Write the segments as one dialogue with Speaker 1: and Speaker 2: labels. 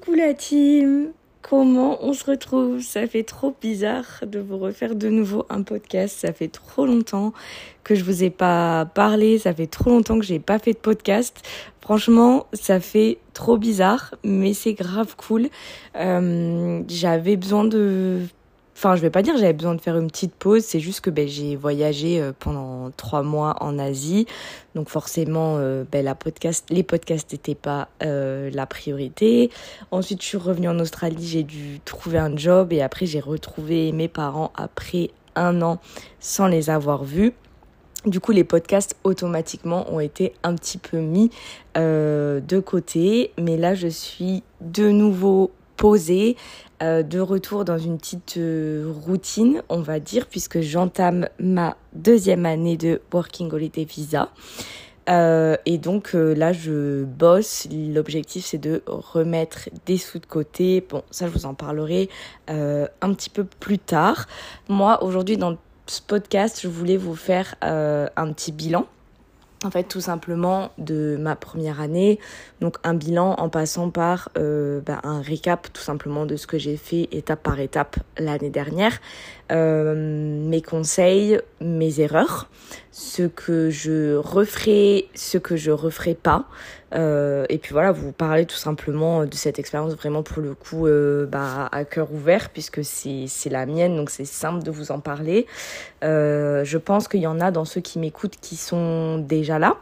Speaker 1: Coucou la team Comment on se retrouve? Ça fait trop bizarre de vous refaire de nouveau un podcast. Ça fait trop longtemps que je vous ai pas parlé. Ça fait trop longtemps que j'ai pas fait de podcast. Franchement, ça fait trop bizarre, mais c'est grave cool. Euh, J'avais besoin de Enfin, je vais pas dire j'avais besoin de faire une petite pause, c'est juste que ben, j'ai voyagé euh, pendant trois mois en Asie, donc forcément euh, ben, les podcasts n'étaient pas euh, la priorité. Ensuite, je suis revenue en Australie, j'ai dû trouver un job et après j'ai retrouvé mes parents après un an sans les avoir vus. Du coup, les podcasts automatiquement ont été un petit peu mis de côté, mais là je suis de nouveau posée, euh, de retour dans une petite euh, routine, on va dire, puisque j'entame ma deuxième année de Working Holiday Visa. Euh, et donc là, je bosse. L'objectif, c'est de remettre des sous de côté. Bon, ça, je vous en parlerai un petit peu plus tard. Moi, aujourd'hui, dans ce podcast, je voulais vous faire un petit bilan en fait tout simplement de ma première année. Donc un bilan en passant par euh, bah, un récap tout simplement de ce que j'ai fait étape par étape l'année dernière. Euh, mes conseils mes erreurs. Ce que je referai ce que je referai pas euh, et puis voilà vous parler tout simplement de cette expérience vraiment pour le coup euh, bah, à cœur ouvert puisque c'est la mienne donc c'est simple de vous en parler. Euh, je pense qu'il y en a dans ceux qui m'écoutent qui sont déjà là.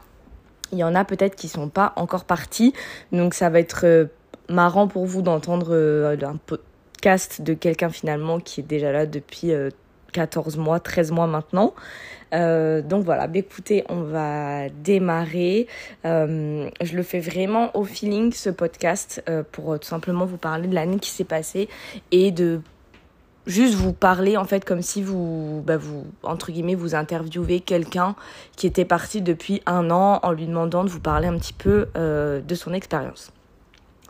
Speaker 1: Il y en a peut-être qui sont pas encore partis. Donc ça va être marrant pour vous d'entendre un podcast de quelqu'un finalement qui est déjà là depuis 14 mois, 13 mois maintenant. Euh, donc voilà, bah, écoutez, on va démarrer. Euh, je le fais vraiment au feeling ce podcast euh, pour tout simplement vous parler de l'année qui s'est passée et de juste vous parler en fait comme si vous, bah, vous entre guillemets, vous interviewez quelqu'un qui était parti depuis un an en lui demandant de vous parler un petit peu de son expérience.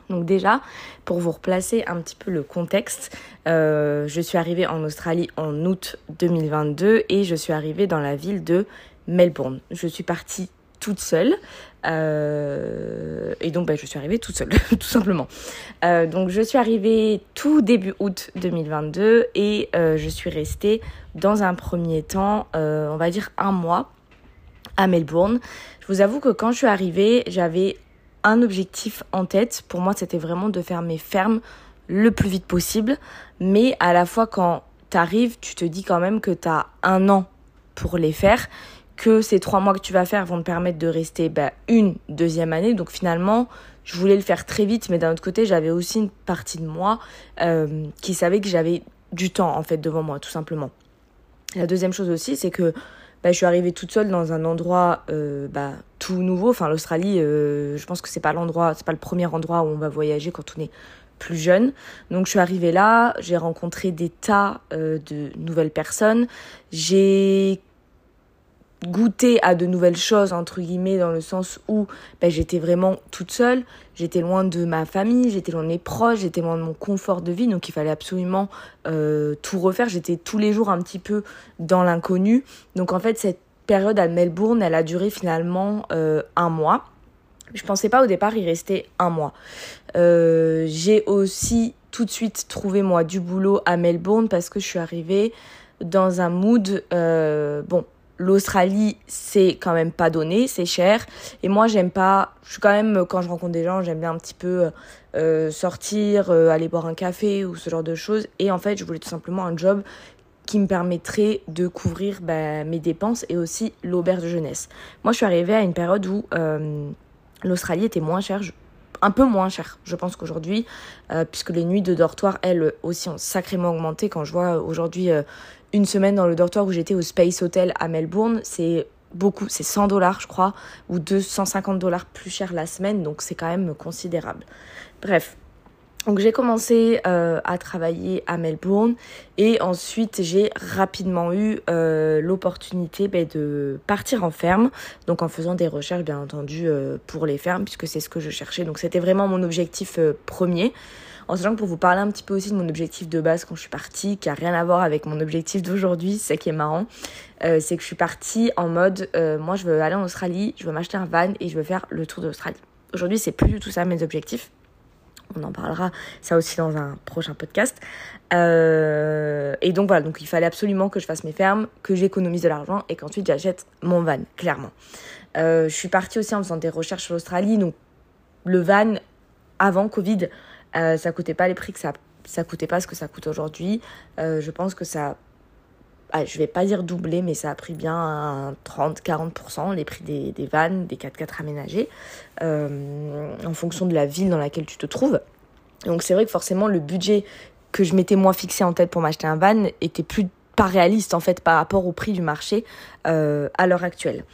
Speaker 1: Donc déjà, pour vous replacer un petit peu le contexte, euh, je suis arrivée en Australie en août 2022 et je suis arrivée dans la ville de Melbourne. Je suis partie toute seule. Euh, et donc, ben, je suis arrivée toute seule, tout simplement. Euh, donc, je suis arrivée tout début août 2022 et je suis restée dans un premier temps, on va dire un mois à Melbourne. Je vous avoue que quand je suis arrivée, j'avais un objectif en tête. Pour moi, c'était vraiment de faire mes fermes le plus vite possible. Mais à la fois, quand t'arrives, tu te dis quand même que t'as un an pour les faire, que ces trois mois que tu vas faire vont te permettre de rester bah, une deuxième année. Donc finalement, je voulais le faire très vite, mais d'un autre côté, j'avais aussi une partie de moi euh, qui savait que j'avais du temps en fait devant moi, tout simplement. La deuxième chose aussi, c'est que bah, je suis arrivée toute seule dans un endroit euh, bah, tout nouveau. Enfin, l'Australie, euh, je pense que c'est pas l'endroit, c'est pas le premier endroit où on va voyager quand on est plus jeune. Donc, je suis arrivée là, j'ai rencontré des tas euh, de nouvelles personnes. J'ai goûter à de nouvelles choses entre guillemets dans le sens où ben, j'étais vraiment toute seule. J'étais loin de ma famille j'étais loin de mes proches j'étais loin de mon confort de vie. Donc il fallait absolument euh, tout refaire. J'étais tous les jours un petit peu dans l'inconnu. Donc en fait cette période à Melbourne elle a duré finalement euh, un mois. Je pensais pas au départ y rester un mois. Euh, j'ai aussi tout de suite trouvé moi du boulot à Melbourne parce que je suis arrivée dans un mood bon l'Australie, c'est quand même pas donné, c'est cher. Et moi, j'aime pas. Je suis quand même, quand je rencontre des gens, j'aime bien un petit peu euh, sortir, euh, aller boire un café ou ce genre de choses. Et en fait, je voulais tout simplement un job qui me permettrait de couvrir bah, mes dépenses et aussi l'auberge de jeunesse. Moi, je suis arrivée à une période où euh, l'Australie était moins chère. un peu moins cher, je pense qu'aujourd'hui, puisque les nuits de dortoir, elles aussi, ont sacrément augmenté. Quand je vois aujourd'hui une semaine dans le dortoir où j'étais au Space Hotel à Melbourne, c'est beaucoup, c'est 100 dollars je crois, ou 250 dollars plus cher la semaine, donc c'est quand même considérable. Bref, donc j'ai commencé euh, à travailler à Melbourne et ensuite j'ai rapidement eu euh, l'opportunité ben, de partir en ferme, donc en faisant des recherches bien entendu euh, pour les fermes puisque c'est ce que je cherchais. Donc c'était vraiment mon objectif premier. En sachant que pour vous parler un petit peu aussi de mon objectif de base quand je suis partie, qui a rien à voir avec mon objectif d'aujourd'hui, c'est ça qui est marrant, euh, c'est que je suis partie en mode, euh, moi je veux aller en Australie, je veux m'acheter un van et je veux faire le tour d'Australie. Aujourd'hui, c'est plus du tout ça mes objectifs. On en parlera ça aussi dans un prochain podcast. Euh, et donc voilà, donc il fallait absolument que je fasse mes fermes, que j'économise de l'argent et qu'ensuite j'achète mon van, clairement. Je suis partie aussi en faisant des recherches sur l'Australie. Donc le van, avant Covid, euh, ça coûtait pas les prix que ça, ça coûtait pas ce que ça coûte aujourd'hui. Euh, je pense que ça ah, je vais pas dire doublé, mais ça a pris bien 30-40% les prix des, vannes, des 4x4 aménagés, euh, en fonction de la ville dans laquelle tu te trouves. Donc c'est vrai que forcément le budget que je m'étais moi fixé en tête pour m'acheter un van était plus pas réaliste en fait par rapport au prix du marché à l'heure actuelle.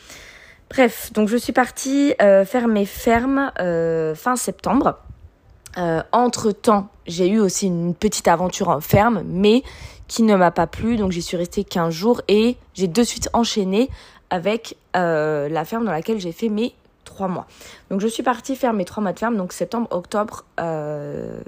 Speaker 1: Bref, donc je suis partie euh, faire mes fermes fin septembre. Euh, entre temps, j'ai eu aussi une petite aventure en ferme, mais qui ne m'a pas plu. Donc j'y suis restée 15 jours et j'ai de suite enchaîné avec euh, la ferme dans laquelle j'ai fait mes 3 mois. Donc je suis partie faire mes 3 mois de ferme, donc septembre, octobre, euh,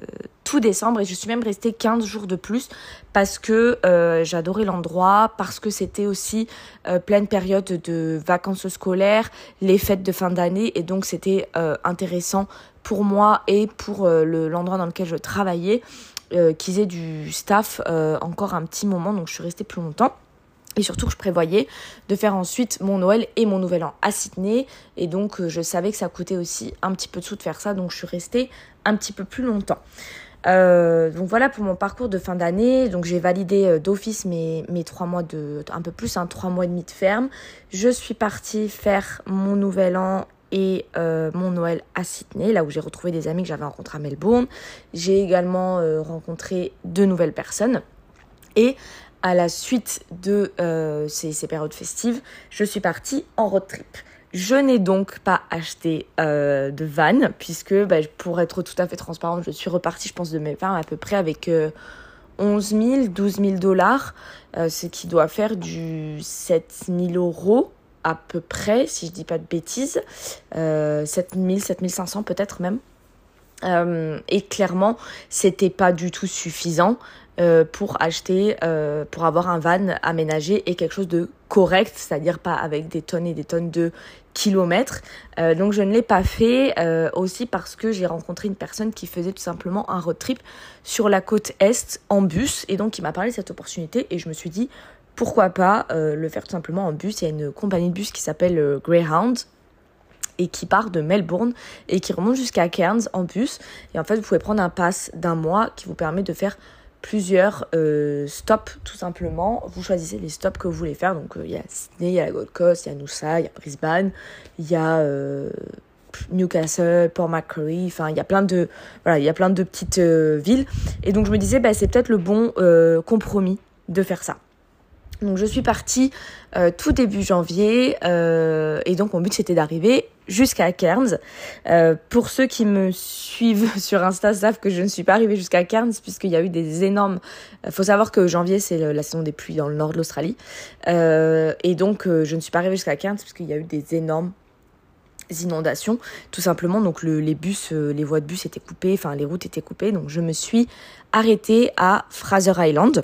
Speaker 1: tout décembre et je suis même restée 15 jours de plus parce que euh, j'adorais l'endroit, parce que c'était aussi euh, pleine période de vacances scolaires, les fêtes de fin d'année et donc c'était intéressant pour moi et pour le- l'endroit dans lequel je travaillais qu'ils aient du staff encore un petit moment donc je suis restée plus longtemps. Et surtout je prévoyais de faire ensuite mon Noël et mon Nouvel An à Sydney. Et donc euh, je savais que ça coûtait aussi un petit peu de sous de faire ça. Donc je suis restée un petit peu plus longtemps. Euh, donc voilà pour mon parcours de fin d'année. Donc j'ai validé euh, d'office mes, mes trois mois de un peu plus, un trois mois et demi de ferme. Je suis partie faire mon nouvel an et mon Noël à Sydney, là où j'ai retrouvé des amis que j'avais rencontrés à Melbourne. J'ai également rencontré de nouvelles personnes. Et à la suite de euh, ces, ces périodes festives, je suis partie en road trip. Je n'ai donc pas acheté euh, de van, puisque bah, pour être tout à fait transparente, je suis repartie, je pense, de mes fermes à peu près avec euh, 11 000, 12 000 dollars, euh, ce qui doit faire du 7 000 euros à peu près, si je dis pas de bêtises, euh, 7 000, 7 500 peut-être même. Euh, et clairement, c'était pas du tout suffisant euh, pour acheter, euh, pour avoir un van aménagé et quelque chose de correct, c'est-à-dire pas avec des tonnes et des tonnes de kilomètres. Donc je ne l'ai pas fait aussi parce que j'ai rencontré une personne qui faisait tout simplement un road trip sur la côte est en bus et donc il m'a parlé de cette opportunité et je me suis dit pourquoi pas le faire tout simplement en bus. Il y a une compagnie de bus qui s'appelle Greyhound et qui part de Melbourne et qui remonte jusqu'à Cairns en bus. Et en fait, vous pouvez prendre un pass d'un mois qui vous permet de faire plusieurs euh, stops tout simplement. Vous choisissez les stops que vous voulez faire. Donc euh, il y a Sydney, il y a la Gold Coast, il y a Noosa, il y a Brisbane, il y a euh, Newcastle, Port Macquarie. Enfin, il y a plein de voilà, il y a plein de petites villes. Et donc je me disais, bah, c'est peut-être le bon compromis de faire ça. Donc je suis partie euh, tout début janvier euh, et donc mon but c'était d'arriver jusqu'à Cairns. Euh, pour ceux qui me suivent sur Insta savent que je ne suis pas arrivée jusqu'à Cairns puisqu'il y a eu des énormes... Il faut savoir que janvier c'est la saison des pluies dans le nord de l'Australie. Et donc je ne suis pas arrivée jusqu'à Cairns puisqu'il y a eu des énormes inondations tout simplement. Donc le, les bus les voies de bus étaient coupées enfin les routes étaient coupées. Donc je me suis arrêtée à Fraser Island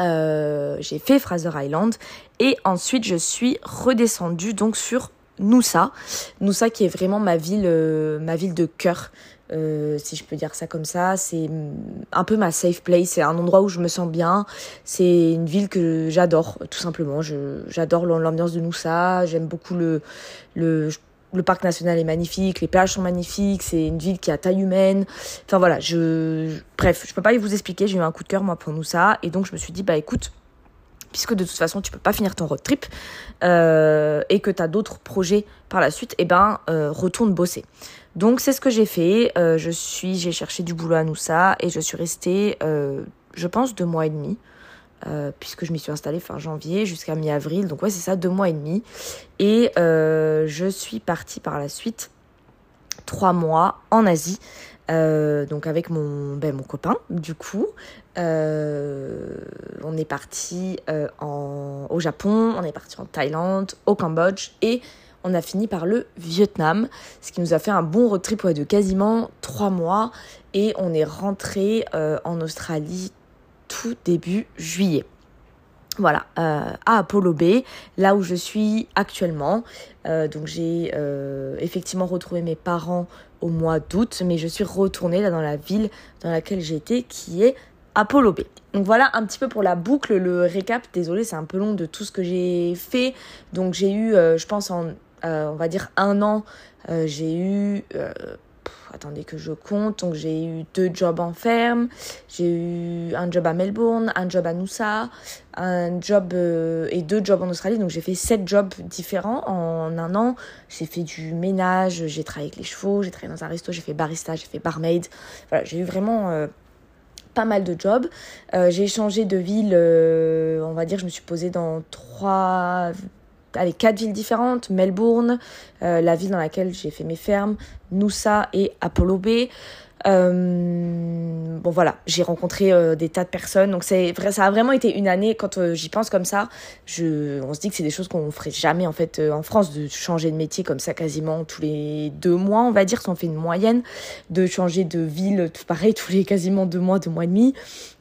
Speaker 1: euh, j'ai fait Fraser Island et ensuite je suis redescendue donc sur Noosa. Noosa qui est vraiment ma ville, euh, ma ville de cœur, euh, si je peux dire ça comme ça. C'est mm, un peu ma safe place. C'est un endroit où je me sens bien. C'est une ville que j'adore, tout simplement. J'adore l'ambiance de Noosa. J'aime beaucoup le, le, le parc national est magnifique, les plages sont magnifiques, c'est une ville qui a taille humaine. Enfin voilà, je, je- bref, je peux pas vous expliquer, j'ai eu un coup de cœur moi pour nous et donc je me suis dit bah écoute, puisque de toute façon tu peux pas finir ton road trip euh, et que tu as d'autres projets par la suite, et ben euh, retourne bosser. Donc c'est ce que j'ai fait, euh, je suis j'ai cherché du boulot à Noussa et je suis restée je pense deux mois et demi. Euh, puisque je m'y suis installée fin janvier jusqu'à mi-avril, donc ouais c'est ça, deux mois et demi. Et euh, je suis partie par la suite trois mois en Asie, euh, donc avec mon, ben, mon copain du coup. On est parti au Japon, on est parti en Thaïlande, au Cambodge et on a fini par le Vietnam, ce qui nous a fait un bon road trip de quasiment trois mois et on est rentré en Australie tout début juillet. voilà, à Apollo Bay, là où je suis actuellement. donc j'ai effectivement retrouvé mes parents au mois d'août, mais je suis retournée là dans la ville dans laquelle j'étais, qui est Apollo Bay. Donc voilà un petit peu pour la boucle, le récap. Désolé, c'est un peu long de tout ce que j'ai fait. Donc j'ai eu, je pense en, on va dire un an, j'ai eu attendez que je compte. Donc j'ai eu deux jobs en ferme, j'ai eu un job à Melbourne, un job à Noosa, un job euh, et deux jobs en Australie. Donc j'ai fait sept jobs différents en un an. J'ai fait du ménage, j'ai travaillé avec les chevaux, j'ai travaillé dans un resto, j'ai fait barista, j'ai fait barmaid. Voilà, j'ai eu vraiment euh, pas mal de jobs. Euh, j'ai changé de ville, on va dire, je me suis posée dans trois allez, quatre villes différentes, Melbourne, euh, la ville dans laquelle j'ai fait mes fermes, Noosa et Apollo Bay. Euh, bon voilà, j'ai rencontré euh, des tas de personnes, donc c'est vrai, ça a vraiment été une année. Quand j'y pense comme ça, je, on se dit que c'est des choses qu'on ferait jamais en fait en France de changer de métier comme ça quasiment tous les deux mois, on va dire, si on fait une moyenne, de changer de ville, tout pareil tous les quasiment deux mois, deux mois et demi.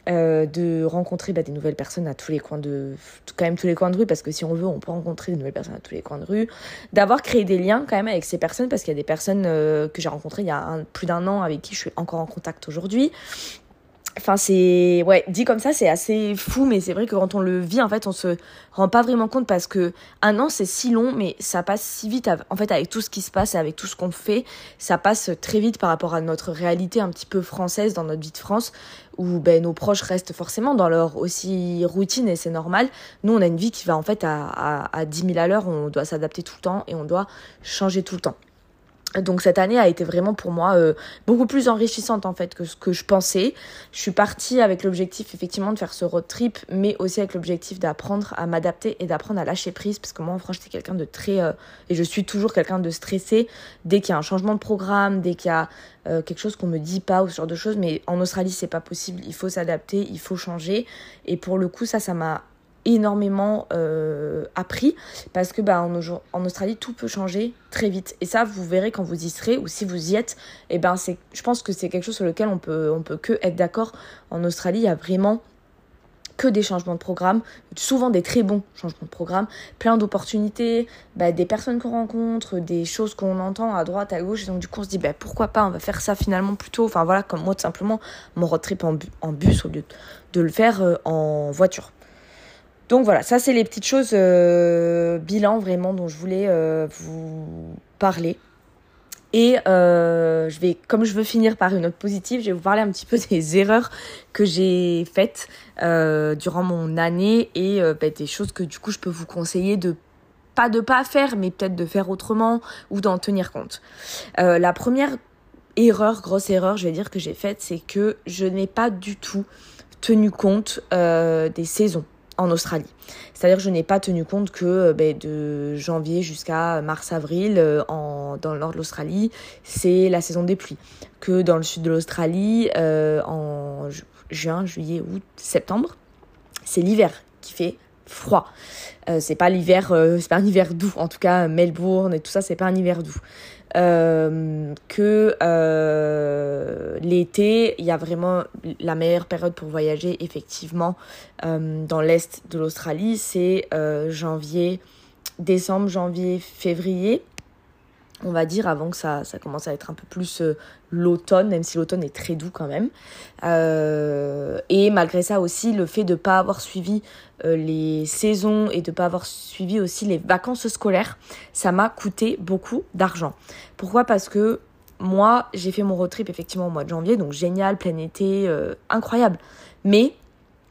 Speaker 1: Euh, de rencontrer bah, des nouvelles personnes à tous les coins de quand même tous les coins de rue parce que si on veut on peut rencontrer des nouvelles personnes à tous les coins de rue. D'avoir créé des liens quand même avec ces personnes parce qu'il y a des personnes euh, que j'ai rencontrées il y a plus d'un an avec qui je suis encore en contact aujourd'hui Enfin, c'est. Ouais, dit comme ça, c'est assez fou, mais c'est vrai que quand on le vit, en fait, on se rend pas vraiment compte parce que un an, c'est si long, mais ça passe si vite. En fait, avec tout ce qui se passe et avec tout ce qu'on fait, ça passe très vite par rapport à notre réalité un petit peu française dans notre vie de France, où ben, nos proches restent forcément dans leur aussi routine et c'est normal. Nous, on a une vie qui va en fait à, à, à 10 000 à l'heure, on doit s'adapter tout le temps et on doit changer tout le temps. Donc cette année a été vraiment pour moi euh, beaucoup plus enrichissante en fait que ce que je pensais. Je suis partie avec l'objectif effectivement de faire ce road trip, mais aussi avec l'objectif d'apprendre à m'adapter et d'apprendre à lâcher prise parce que moi en France j'étais quelqu'un de très euh, et je suis toujours quelqu'un de stressé dès qu'il y a un changement de programme, dès qu'il y a euh, quelque chose qu'on me dit pas ou ce genre de choses. Mais en Australie c'est pas possible, il faut s'adapter, il faut changer et pour le coup ça ça m'a énormément euh, appris parce que bah, en, Australie tout peut changer très vite. Et ça vous verrez quand vous y serez ou si vous y êtes et eh ben c'est je pense que c'est quelque chose sur lequel on peut on peut que être d'accord. En Australie il y a vraiment que des changements de programme, souvent des très bons changements de programme, plein d'opportunités, bah, des personnes qu'on rencontre, des choses qu'on entend à droite, à gauche, et donc du coup on se dit bah, pourquoi pas, on va faire ça finalement plutôt, enfin voilà, comme moi tout simplement mon road trip en, en bus au lieu de le faire euh, en voiture. Donc voilà, ça c'est les petites choses euh, bilan vraiment dont je voulais euh, vous parler. Et euh, je vais, comme je veux finir par une note positive, je vais vous parler un petit peu des erreurs que j'ai faites durant mon année et bah, des choses que du coup je peux vous conseiller de pas de pas faire, mais peut-être de faire autrement ou d'en tenir compte. la première erreur, grosse erreur, je vais dire que j'ai faite, c'est que je n'ai pas du tout tenu compte des saisons en Australie. C'est-à-dire je n'ai pas tenu compte que euh, ben, de janvier jusqu'à mars-avril, euh, dans le nord de l'Australie, c'est la saison des pluies. Que dans le sud de l'Australie, euh, en juin, juillet, août, septembre, c'est l'hiver qui fait froid. c'est pas l'hiver, c'est pas un hiver doux. En tout cas, Melbourne et tout ça, c'est pas un hiver doux. Euh, que euh, l'été, il y a vraiment la meilleure période pour voyager, effectivement, euh, dans l'est de l'Australie, c'est janvier, décembre, janvier, février on va dire, avant que ça, commence à être un peu plus euh, l'automne, même si l'automne est très doux quand même. Euh, et malgré ça aussi, le fait de ne pas avoir suivi euh, les saisons et de ne pas avoir suivi aussi les vacances scolaires, ça m'a coûté beaucoup d'argent. Pourquoi? Parce que moi, j'ai fait mon road trip effectivement au mois de janvier, donc génial, plein été, incroyable. Mais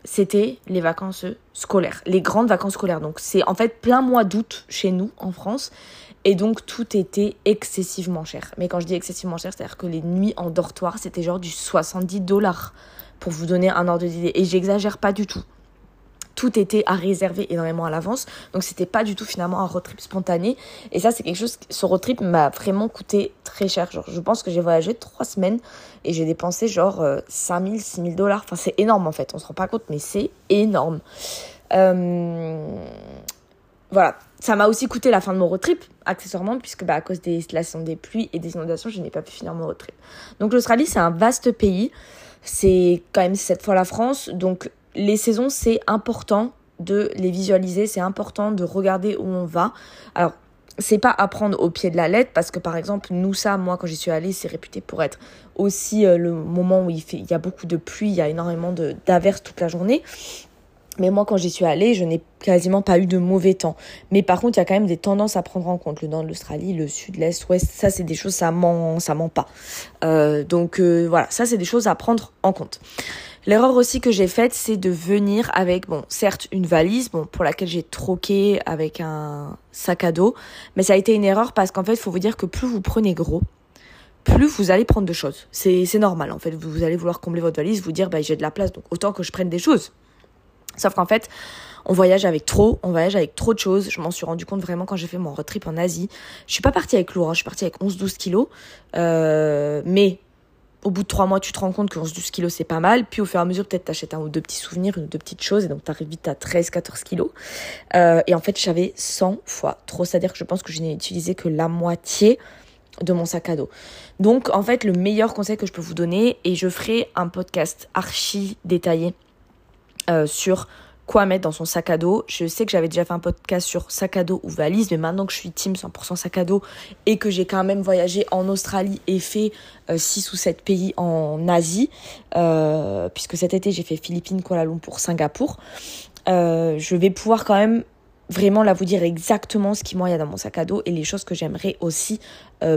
Speaker 1: c'était les vacances scolaires, les grandes vacances scolaires. Donc c'est en fait plein mois d'août chez nous en France. Et donc tout était excessivement cher. Mais quand je dis excessivement cher, c'est-à-dire que les nuits en dortoir, c'était genre du 70 dollars pour vous donner un ordre d'idée. Et j'exagère pas du tout. Tout était à réserver énormément à l'avance. Donc c'était pas du tout finalement un road trip spontané. Et ça, c'est quelque chose, ce road trip m'a vraiment coûté très cher. Genre, je pense que j'ai voyagé trois semaines et j'ai dépensé genre 5000, euh, 6000 dollars. Enfin, c'est énorme en fait. On se rend pas compte, mais c'est énorme. Euh, voilà, ça m'a aussi coûté la fin de mon road trip, accessoirement, puisque bah, à cause des, de la saison des pluies et des inondations, je n'ai pas pu finir mon road trip. Donc l'Australie, c'est un vaste pays. C'est quand même cette fois la France. Donc les saisons, c'est important de les visualiser, c'est important de regarder où on va. Alors, c'est pas à prendre au pied de la lettre parce que par exemple nous ça moi quand j'y suis allée c'est réputé pour être aussi euh, le moment où il fait il y a beaucoup de pluie il y a énormément d'averses toute la journée mais moi, quand j'y suis allée, je n'ai quasiment pas eu de mauvais temps. Mais par contre, il y a quand même des tendances à prendre en compte. Le nord de l'Australie, le sud, l'est, ouest, ça, c'est des choses, ça ment, ça ment pas. Euh, donc euh, voilà, ça, c'est des choses à prendre en compte. L'erreur aussi que j'ai faite, c'est de venir avec, bon, certes, une valise, bon, pour laquelle j'ai troqué avec un sac à dos. Mais ça a été une erreur parce qu'en fait, il faut vous dire que plus vous prenez gros, plus vous allez prendre de choses. C'est normal, en fait. Vous, allez vouloir combler votre valise, vous dire, bah, j'ai de la place, donc autant que je prenne des choses. Sauf qu'en fait, on voyage avec trop, on voyage avec trop de choses. Je m'en suis rendu compte vraiment quand j'ai fait mon road trip en Asie. Je suis pas partie avec lourd, je suis partie avec 11-12 kilos. Euh, mais au bout de trois mois, tu te rends compte que 11-12 kilos, c'est pas mal. Puis au fur et à mesure, peut-être t'achètes un ou deux petits souvenirs, une ou deux petites choses, et donc t'arrives vite à 13-14 kilos. Euh, et en fait, j'avais 100 fois trop. C'est-à-dire que je pense que je n'ai utilisé que la moitié de mon sac à dos. Donc, en fait, le meilleur conseil que je peux vous donner, et je ferai un podcast archi détaillé euh, sur quoi mettre dans son sac à dos. Je sais que j'avais déjà fait un podcast sur sac à dos ou valise, mais maintenant que je suis team 100% sac à dos et que j'ai quand même voyagé en Australie et fait 6 euh, ou 7 pays en Asie, euh, puisque cet été j'ai fait Philippines, Kuala Lumpur, Singapour, je vais pouvoir quand même vraiment là vous dire exactement ce qu'il y a dans mon sac à dos et les choses que j'aimerais aussi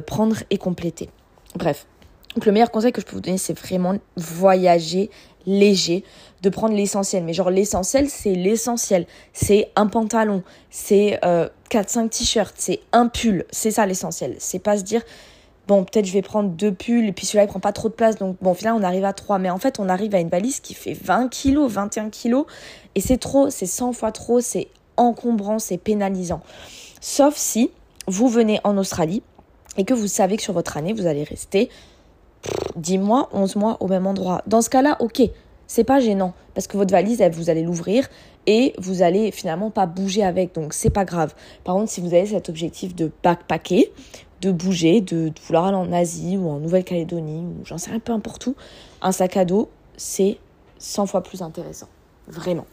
Speaker 1: prendre et compléter. Bref. Donc le meilleur conseil que je peux vous donner, c'est vraiment voyager léger, de prendre l'essentiel. Mais genre l'essentiel, c'est l'essentiel. C'est un pantalon, c'est euh, 4-5 t-shirts, c'est un pull. C'est ça l'essentiel. C'est pas se dire, bon, peut-être je vais prendre deux pulls et puis celui-là, il prend pas trop de place. Donc bon, au final, on arrive à 3. Mais en fait, on arrive à une valise qui fait 20 kilos, 21 kilos. Et c'est trop, c'est 100 fois trop, c'est encombrant, c'est pénalisant. Sauf si vous venez en Australie et que vous savez que sur votre année, vous allez rester 10 mois, 11 mois au même endroit. Dans ce cas-là, ok, c'est pas gênant parce que votre valise, vous allez l'ouvrir et vous allez finalement pas bouger avec, donc c'est pas grave. Par contre, si vous avez cet objectif de backpacker, de bouger, de, vouloir aller en Asie ou en Nouvelle-Calédonie ou j'en sais rien, peu importe où, un sac à dos, c'est 100 fois plus intéressant. Vraiment.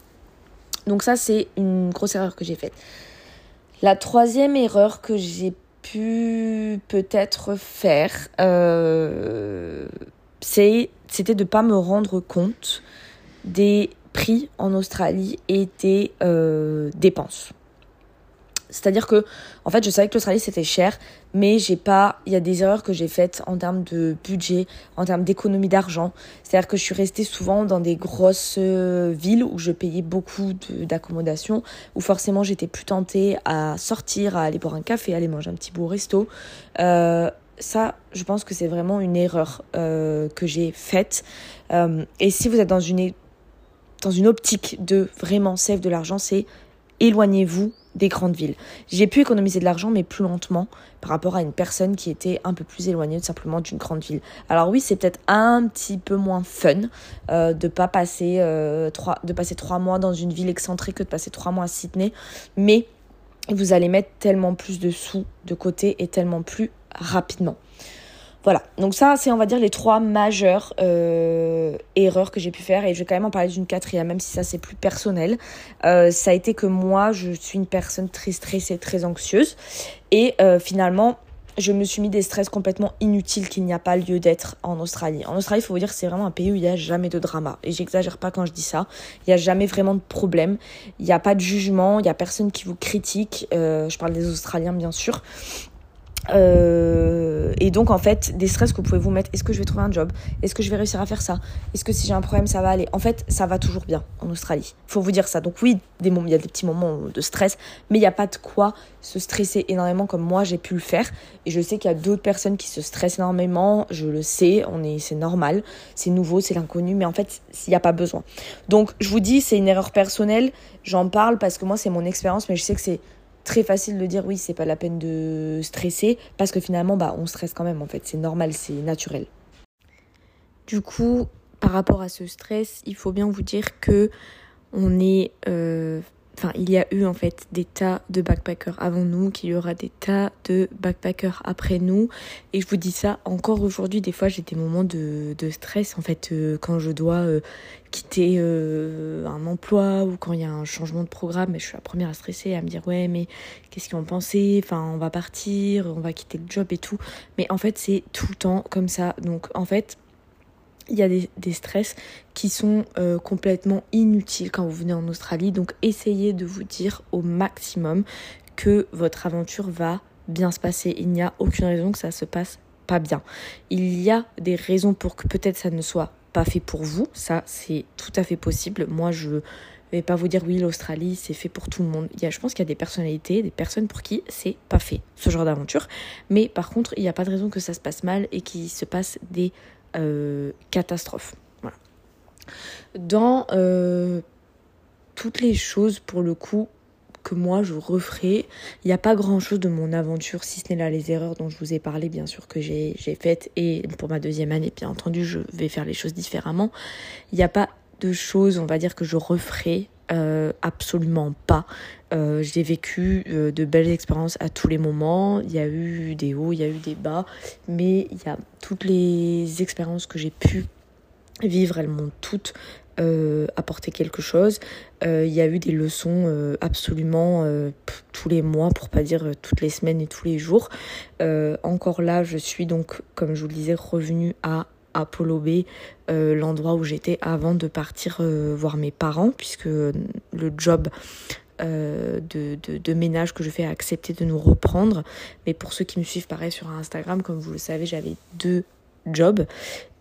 Speaker 1: Donc ça, c'est une grosse erreur que j'ai faite. La troisième erreur que j'ai pu peut-être faire, euh, c'était de ne pas me rendre compte des prix en Australie et des euh, dépenses. C'est-à-dire que, en fait, je savais que l'Australie c'était cher, mais j'ai pas. Il y a des erreurs que j'ai faites en termes de budget, en termes d'économie d'argent. C'est-à-dire que je suis restée souvent dans des grosses euh, villes où je payais beaucoup d'accommodation, où forcément j'étais plus tentée à sortir, à aller boire un café, à aller manger un petit bout au resto. Euh, ça, je pense que c'est vraiment une erreur euh, que j'ai faite. et si vous êtes dans une dans une optique de vraiment save de l'argent, c'est éloignez-vous des grandes villes. J'ai pu économiser de l'argent, mais plus lentement par rapport à une personne qui était un peu plus éloignée simplement d'une grande ville. Alors oui, c'est peut-être un petit peu moins fun euh, de pas passer euh, trois, de passer trois mois dans une ville excentrée que de passer trois mois à Sydney, mais vous allez mettre tellement plus de sous de côté et tellement plus rapidement. Voilà, donc ça c'est on va dire les trois majeures euh, erreurs que j'ai pu faire et je vais quand même en parler d'une quatrième même si ça c'est plus personnel. Euh, ça a été que moi je suis une personne très stressée, très anxieuse et euh, finalement je me suis mis des stress complètement inutiles qu'il n'y a pas lieu d'être en Australie. En Australie, il faut vous dire que c'est vraiment un pays où il n'y a jamais de drama. Et j'exagère pas quand je dis ça. Il n'y a jamais vraiment de problème. Il n'y a pas de jugement. Il n'y a personne qui vous critique. je parle des Australiens, bien sûr. Euh, et donc en fait, des stress que vous pouvez vous mettre. Est-ce que je vais trouver un job? Est-ce que je vais réussir à faire ça? Est-ce que si j'ai un problème, ça va aller? En fait, ça va toujours bien en Australie. Faut vous dire ça. Donc oui, il y a des petits moments de stress, mais il n'y a pas de quoi se stresser énormément comme moi j'ai pu le faire. Et je sais qu'il y a d'autres personnes qui se stressent énormément. Je le sais, on est, c'est normal, c'est nouveau, c'est l'inconnu, mais en fait, il n'y a pas besoin. Donc je vous dis, c'est une erreur personnelle. J'en parle parce que moi c'est mon expérience, mais je sais que c'est très facile de dire oui, c'est pas la peine de stresser parce que finalement, bah, on stresse quand même en fait. C'est normal, c'est naturel. Du coup, par rapport à ce stress, il faut bien vous dire que on est euh, enfin, il y a eu en fait des tas de backpackers avant nous, qu'il y aura des tas de backpackers après nous. Et je vous dis ça encore aujourd'hui, des fois j'ai des moments de, de, stress en fait euh, quand je dois euh, quitter euh, un emploi ou quand il y a un changement de programme. Mais je suis la première à stresser, à me dire ouais mais qu'est-ce qu'ils vont penser Enfin on va partir, on va quitter le job et tout. Mais en fait c'est tout le temps comme ça. Donc en fait il y a des, stress qui sont euh, complètement inutiles quand vous venez en Australie. Donc essayez de vous dire au maximum que votre aventure va bien se passer. Il n'y a aucune raison que ça se passe pas bien. Il y a des raisons pour que peut-être ça ne soit pas fait pour vous. Ça, c'est tout à fait possible. Moi, je vais pas vous dire oui, l'Australie, c'est fait pour tout le monde. Il y je pense qu'il y a des personnalités, des personnes pour qui c'est pas fait, ce genre d'aventure. Mais par contre, il n'y a pas de raison que ça se passe mal et qu'il se passe des euh, catastrophe. Dans euh, toutes les choses, pour le coup, que moi je referai, il n'y a pas grand chose de mon aventure, si ce n'est là les erreurs dont je vous ai parlé, bien sûr, que j'ai faites. Et pour ma deuxième année, bien entendu, je vais faire les choses différemment. Il n'y a pas de choses, on va dire, que je referai euh, absolument pas. Euh, j'ai vécu euh, de belles expériences à tous les moments. Il y a eu des hauts, il y a eu des bas, mais il y a toutes les expériences que j'ai pu vivre, elles m'ont toutes apporté quelque chose. il y a eu des leçons absolument tous les mois, pour pas dire toutes les semaines et tous les jours. encore là, je suis donc, comme je vous le disais, revenue à Apollo euh, l'endroit où j'étais avant de partir euh, voir mes parents, puisque le job euh, de, de, ménage que je fais a accepté de nous reprendre. Mais pour ceux qui me suivent pareil sur Instagram, comme vous le savez, j'avais deux job.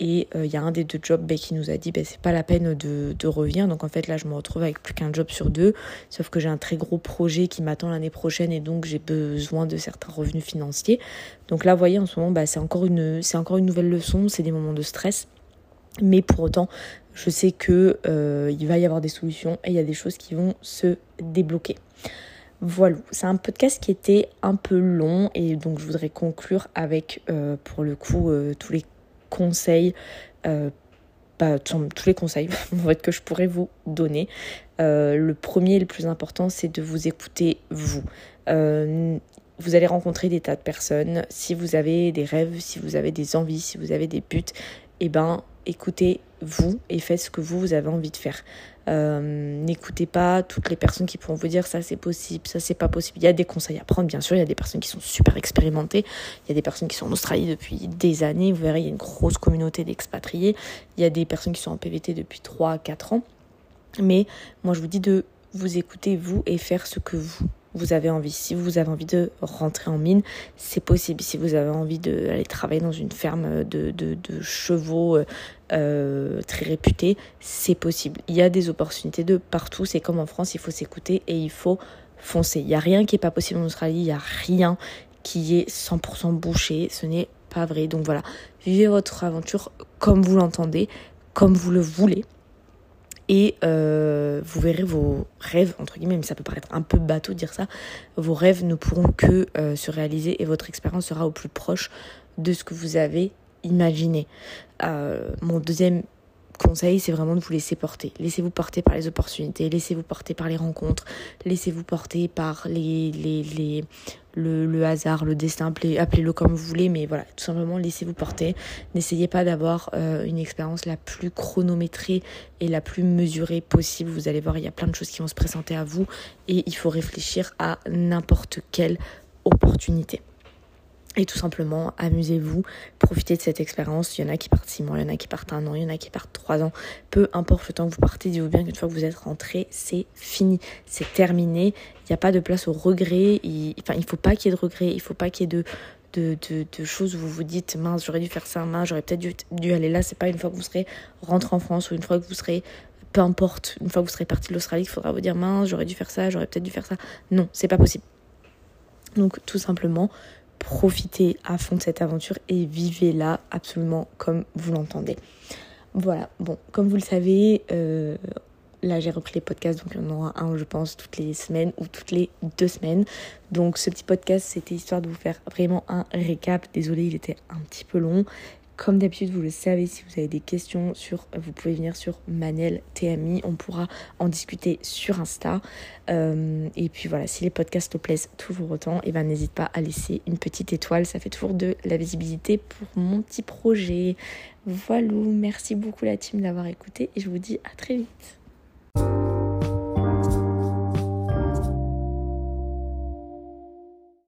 Speaker 1: Et il y a un des deux jobs ben, qui nous a dit ben, c'est pas la peine de, de, revenir. Donc en fait là je me retrouve avec plus qu'un job sur deux. Sauf que j'ai un très gros projet qui m'attend l'année prochaine et donc j'ai besoin de certains revenus financiers. Donc là vous voyez en ce moment bah, c'est encore, encore une nouvelle leçon, c'est des moments de stress. Mais pour autant, je sais que euh, il va y avoir des solutions et il y a des choses qui vont se débloquer. Voilà, c'est un podcast qui était un peu long et donc je voudrais conclure avec euh, pour le coup euh, tous les conseils, tous les conseils que je pourrais vous donner. Le premier et le plus important, c'est de vous écouter vous. Vous allez rencontrer des tas de personnes. Si vous avez des rêves, si vous avez des envies, si vous avez des buts, eh ben, écoutez vous et faites ce que vous, avez envie de faire. Euh, n'écoutez pas toutes les personnes qui pourront vous dire ça c'est possible, ça c'est pas possible. Il y a des conseils à prendre, bien sûr. Il y a des personnes qui sont super expérimentées. Il y a des personnes qui sont en Australie depuis des années. Vous verrez, il y a une grosse communauté d'expatriés. Il y a des personnes qui sont en PVT depuis 3-4 ans. Mais moi, je vous dis de vous écouter, vous, et faire ce que vous, vous avez envie. Si vous avez envie de rentrer en mine, c'est possible. Si vous avez envie d'aller travailler dans une ferme de, chevaux euh, euh, très réputée, c'est possible. Il y a des opportunités de partout. C'est comme en France, il faut s'écouter et il faut foncer. Il n'y a rien qui n'est pas possible en Australie. Il n'y a rien qui est 100% bouché. Ce n'est pas vrai. Donc voilà, vivez votre aventure comme vous l'entendez, comme vous le voulez et euh, vous verrez vos rêves, entre guillemets, mais ça peut paraître un peu bateau de dire ça, vos rêves ne pourront que euh, se réaliser et votre expérience sera au plus proche de ce que vous avez imaginé. Euh, mon deuxième conseil, c'est vraiment de vous laisser porter. Laissez-vous porter par les opportunités, laissez-vous porter par les rencontres, laissez-vous porter par les, les, les, le, hasard, le destin, appelez-le comme vous voulez, mais voilà, tout simplement laissez-vous porter. N'essayez pas d'avoir euh, une expérience la plus chronométrée et la plus mesurée possible. Vous allez voir, il y a plein de choses qui vont se présenter à vous et il faut réfléchir à n'importe quelle opportunité. Et tout simplement, amusez-vous, profitez de cette expérience. Il y en a qui partent six mois, il y en a qui partent un an, il y en a qui partent trois ans. Peu importe le temps que vous partez, dites-vous bien qu'une fois que vous êtes rentré, c'est fini, c'est terminé. Il n'y a pas de place au regret. Il, enfin, il faut pas qu'il y ait de regret, il faut pas qu'il y ait de, de, de, choses où vous vous dites mince, j'aurais dû faire ça, mince, j'aurais peut-être dû, dû, aller là. C'est pas une fois que vous serez rentré en France ou une fois que vous serez, peu importe, une fois que vous serez parti de l'Australie, il faudra vous dire mince, j'aurais dû faire ça, j'aurais peut-être dû faire ça. Non, c'est pas possible. Donc, tout simplement, profitez à fond de cette aventure et vivez-la absolument comme vous l'entendez. Voilà, bon, comme vous le savez, euh, là j'ai repris les podcasts, donc il y en aura un, je pense, toutes les semaines ou toutes les deux semaines. Donc ce petit podcast, c'était histoire de vous faire vraiment un récap. Désolée, il était un petit peu long. Comme d'habitude, vous le savez, si vous avez des questions sur, vous pouvez venir sur Manel TMI, on pourra en discuter sur Insta. Euh, et puis voilà, si les podcasts te plaisent toujours autant, et eh ben n'hésite pas à laisser une petite étoile, ça fait toujours de la visibilité pour mon petit projet. Voilà, merci beaucoup la team d'avoir écouté et je vous dis à très vite.